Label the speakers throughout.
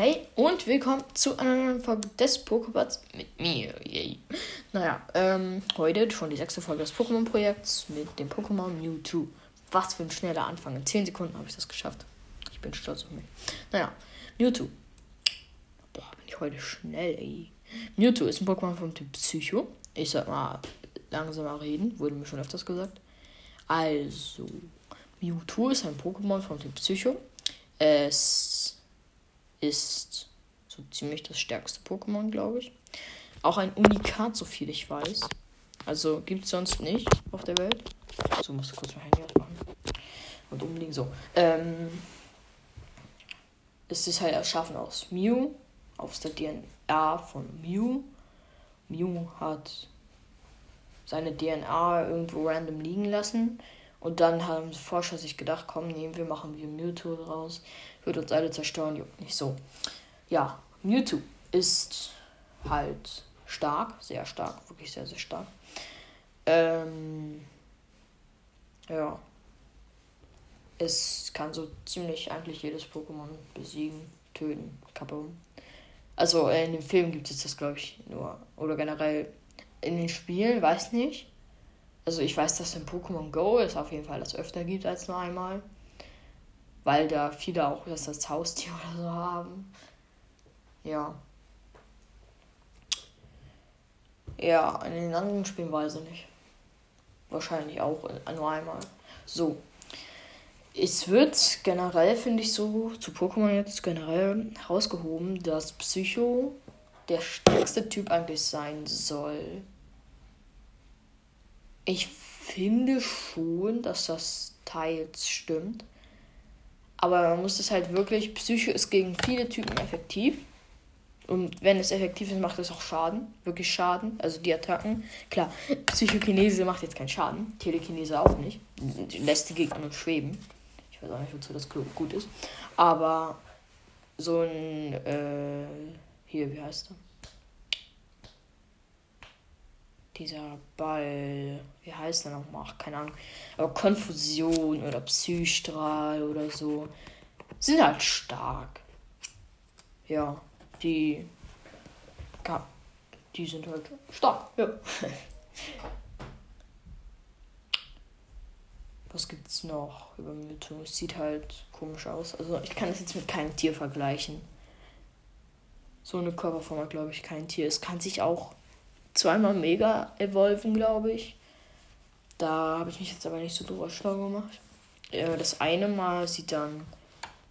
Speaker 1: Hey und willkommen zu einer neuen Folge des Pokéballs mit mir. Yay. Naja, ähm, heute schon die sechste Folge des Pokémon-Projekts mit dem Pokémon Mewtwo. Was für ein schneller Anfang. In 10 Sekunden habe ich das geschafft. Ich bin stolz auf mich. Naja, Mewtwo. Boah, bin ich heute schnell, ey. Mewtwo ist ein Pokémon vom Typ Psycho. Ich sag mal langsamer reden, wurde mir schon öfters gesagt. Also, Mewtwo ist ein Pokémon vom Typ Psycho. Es ist so ziemlich das stärkste Pokémon, glaube ich. Auch ein Unikat, so viel ich weiß. Also gibt es sonst nicht auf der Welt. So, musst du kurz mein Handy ausmachen. Und unbedingt so. Ähm, es ist halt erschaffen aus Mew, auf der DNA von Mew. Mew hat seine DNA irgendwo random liegen lassen. Und dann haben Forscher sich gedacht, komm, nehmen wir, machen wir Mewtwo raus. Wird uns alle zerstören, juckt nicht so. Ja, Mewtwo ist halt stark, sehr stark, wirklich sehr, sehr stark. Ähm, ja. Es kann so ziemlich eigentlich jedes Pokémon besiegen, töten, kaputt. Also in dem Film gibt es das, glaube ich, nur. Oder generell in den Spielen, weiß nicht. Also ich weiß, dass in Pokémon Go es auf jeden Fall das öfter gibt als nur einmal. Weil da viele auch das als Haustier oder so haben. Ja. Ja, in den anderen Spielen weiß ich nicht. Wahrscheinlich auch nur einmal. So. Es wird generell, finde ich so, zu Pokémon jetzt generell herausgehoben, dass Psycho der stärkste Typ eigentlich sein soll. Ich finde schon, dass das teils stimmt. Aber man muss es halt wirklich. Psycho ist gegen viele Typen effektiv. Und wenn es effektiv ist, macht es auch Schaden. Wirklich Schaden. Also die Attacken. Klar, Psychokinese macht jetzt keinen Schaden. Telekinese auch nicht. Lässt die Gegner nur schweben. Ich weiß auch nicht, wozu das gut ist. Aber so ein. Äh, hier, wie heißt er? Dieser Ball, wie heißt der nochmal? Ach, keine Ahnung. Aber Konfusion oder Psystrahl oder so sind halt stark. Ja, die. Die sind halt stark, ja. Was gibt's noch über Mewtwo? Es sieht halt komisch aus. Also ich kann es jetzt mit keinem Tier vergleichen. So eine Körperform hat, glaube ich, kein Tier. Es kann sich auch zweimal mega evolven, glaube ich. Da habe ich mich jetzt aber nicht so drüber schlau gemacht. Das eine Mal sieht dann,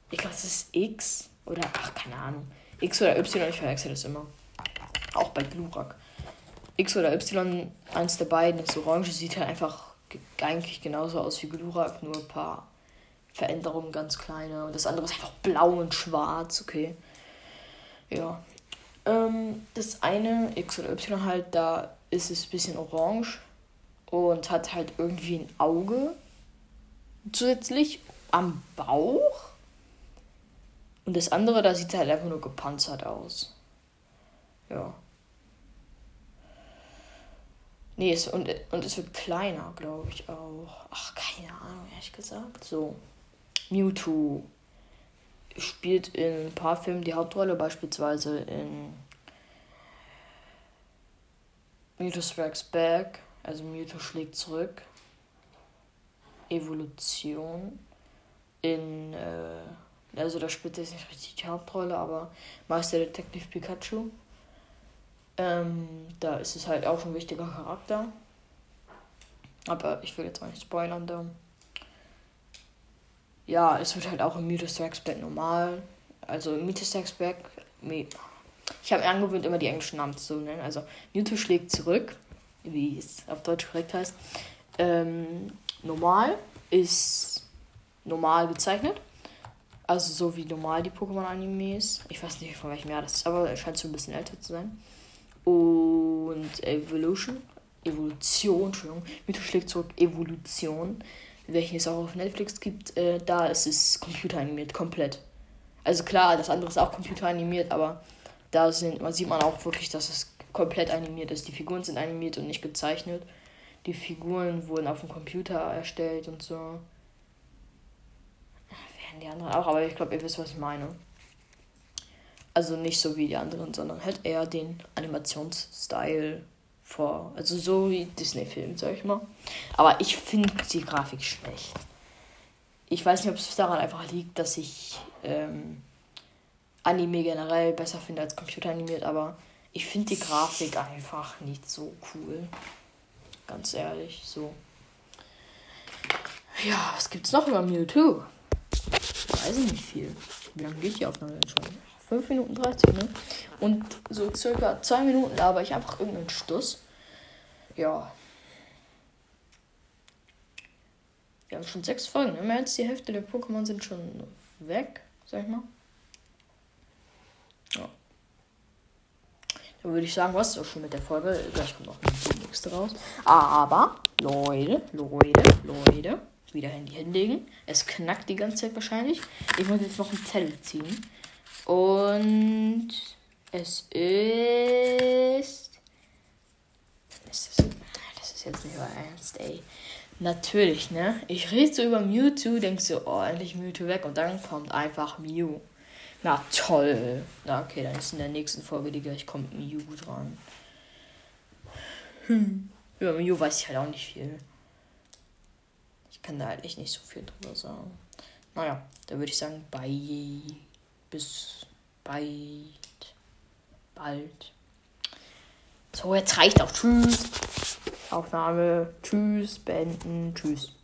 Speaker 1: ich glaube, das ist X oder, ach, keine Ahnung. X oder Y, ich verwechsel das immer. Auch bei Glurak. X oder Y, eins der beiden, das Orange sieht halt einfach eigentlich genauso aus wie Glurak, nur ein paar Veränderungen, ganz kleine. Und das andere ist einfach blau und schwarz, okay. Ja, ähm, das eine, X oder Y halt, da ist es ein bisschen orange und hat halt irgendwie ein Auge zusätzlich am Bauch. Und das andere, da sieht halt einfach nur gepanzert aus. Ja. Nee, es, und, und es wird kleiner, glaube ich auch. Ach, keine Ahnung, ehrlich gesagt. So. Mewtwo spielt in ein paar Filmen die Hauptrolle, beispielsweise in Mewtwo Strikes Back, also Mewtwo schlägt zurück. Evolution in, äh, also da spielt jetzt nicht richtig die Hauptrolle, aber Meister Detective Pikachu. Ähm, da ist es halt auch ein wichtiger Charakter. Aber ich will jetzt auch nicht spoilern da ja, es wird halt auch im Mythos Strikes Back normal. Also Mythos Strikes Back. Ich habe angewöhnt, immer die englischen Namen zu nennen. Also Mewtwo schlägt zurück, wie es auf Deutsch korrekt heißt. Ähm, normal ist normal gezeichnet. Also so wie normal die Pokémon-Animes. Ich weiß nicht, von welchem Jahr das ist, aber es scheint so ein bisschen älter zu sein. Und Evolution. Evolution, Entschuldigung. Mewtwo schlägt zurück, Evolution welchen es auch auf Netflix gibt, äh, da ist es computeranimiert, komplett. Also klar, das andere ist auch computeranimiert, aber da sind, man sieht man auch wirklich, dass es komplett animiert ist. Die Figuren sind animiert und nicht gezeichnet. Die Figuren wurden auf dem Computer erstellt und so. Werden die anderen auch, aber ich glaube, ihr wisst, was ich meine. Also nicht so wie die anderen, sondern halt eher den Animationsstyle vor. Also so wie Disney-Film, sag ich mal. Aber ich finde die Grafik schlecht. Ich weiß nicht, ob es daran einfach liegt, dass ich ähm, Anime generell besser finde als computeranimiert, aber ich finde die Grafik einfach nicht so cool. Ganz ehrlich, so. Ja, was gibt's noch über Mewtwo? Weiß ich nicht viel. Wie lange geht die Aufnahme denn schon? 5 Minuten 30, ne? Und so circa 2 Minuten aber ich einfach irgendeinen Stuss. Ja. Wir haben schon 6 Folgen. Ne? Mehr als die Hälfte der Pokémon sind schon weg, sag ich mal. Ja. Dann würde ich sagen, was ist auch schon mit der Folge. Gleich kommt noch die nächste raus. Aber, Leute, Leute, Leute wieder Handy hinlegen. Es knackt die ganze Zeit wahrscheinlich. Ich muss jetzt noch einen Zettel ziehen. Und es ist. Das ist, das ist jetzt nicht euer Ernst, ey. Natürlich, ne? Ich rede so über Mewtwo, denkst so, oh, endlich Mewtwo weg. Und dann kommt einfach Mew. Na toll. Na okay, dann ist in der nächsten Folge, die gleich kommt, Mew dran. Hm. Über Mew weiß ich halt auch nicht viel kann da halt echt nicht so viel drüber sagen. Naja, da würde ich sagen, bye. Bis bald. Bald. So, jetzt reicht auch. Tschüss. Aufnahme. Tschüss. Beenden. Tschüss.